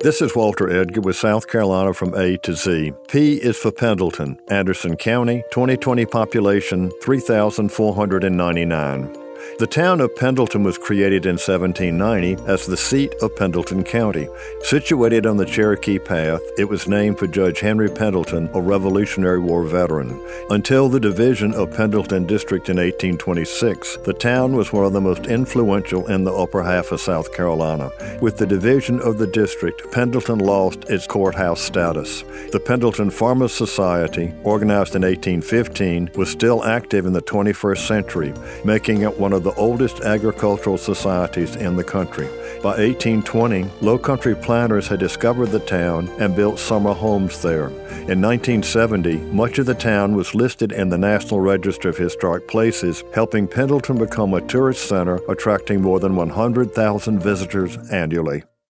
This is Walter Edgar with South Carolina from A to Z. P is for Pendleton, Anderson County, 2020 population 3,499. The town of Pendleton was created in 1790 as the seat of Pendleton County. Situated on the Cherokee Path, it was named for Judge Henry Pendleton, a Revolutionary War veteran. Until the division of Pendleton District in 1826, the town was one of the most influential in the upper half of South Carolina. With the division of the district, Pendleton lost its courthouse status. The Pendleton Farmers Society, organized in 1815, was still active in the 21st century, making it one of the oldest agricultural societies in the country. By 1820, Low Country planters had discovered the town and built summer homes there. In 1970, much of the town was listed in the National Register of Historic Places, helping Pendleton become a tourist center attracting more than 100,000 visitors annually.